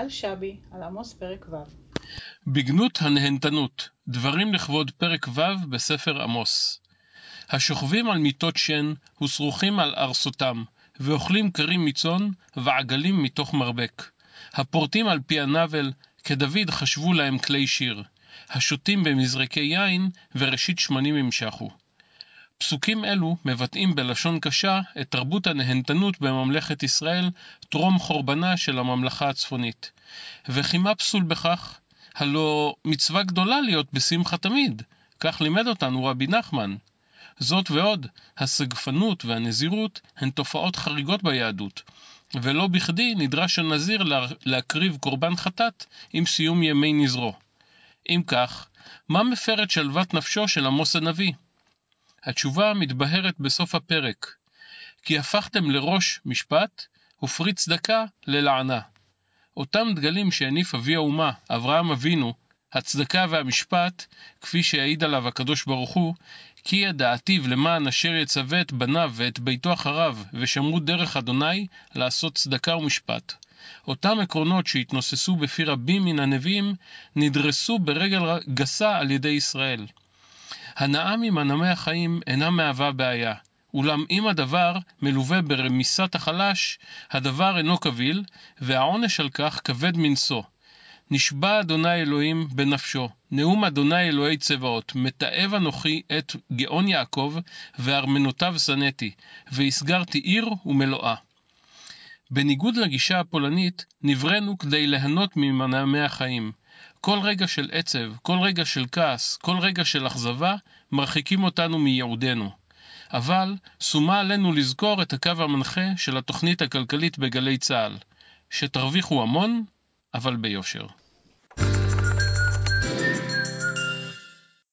אייל שבי על עמוס פרק ו'. בגנות הנהנתנות, דברים לכבוד פרק ו' בספר עמוס. השוכבים על מיטות שן ושרוכים על ארסותם, ואוכלים כרים מצאן ועגלים מתוך מרבק. הפורטים על פי הנבל, כדוד חשבו להם כלי שיר. השותים במזרקי יין וראשית שמנים ימשכו. פסוקים אלו מבטאים בלשון קשה את תרבות הנהנתנות בממלכת ישראל טרום חורבנה של הממלכה הצפונית. וכי מה פסול בכך? הלא מצווה גדולה להיות בשמחה תמיד, כך לימד אותנו רבי נחמן. זאת ועוד, הסגפנות והנזירות הן תופעות חריגות ביהדות, ולא בכדי נדרש הנזיר להקריב קורבן חטאת עם סיום ימי נזרו. אם כך, מה מפרת שלוות נפשו של עמוס הנביא? התשובה מתבהרת בסוף הפרק, כי הפכתם לראש משפט ופרי צדקה ללענה. אותם דגלים שהניף אבי האומה, אברהם אבינו, הצדקה והמשפט, כפי שהעיד עליו הקדוש ברוך הוא, כי ידעתיו למען אשר יצווה את בניו ואת ביתו אחריו, ושמרו דרך אדוני, לעשות צדקה ומשפט. אותם עקרונות שהתנוססו בפי רבים מן הנביאים, נדרסו ברגל גסה על ידי ישראל. הנאה ממנעמי החיים אינה מהווה בעיה, אולם אם הדבר מלווה ברמיסת החלש, הדבר אינו קביל, והעונש על כך כבד מנשוא. נשבע אדוני אלוהים בנפשו, נאום אדוני אלוהי צבאות, מתעב אנוכי את גאון יעקב, וארמנותיו שנאתי, והסגרתי עיר ומלואה. בניגוד לגישה הפולנית, נבראנו כדי ליהנות ממנעמי החיים. כל רגע של עצב, כל רגע של כעס, כל רגע של אכזבה, מרחיקים אותנו מייעודנו. אבל שומה עלינו לזכור את הקו המנחה של התוכנית הכלכלית בגלי צה"ל, שתרוויחו המון, אבל ביושר.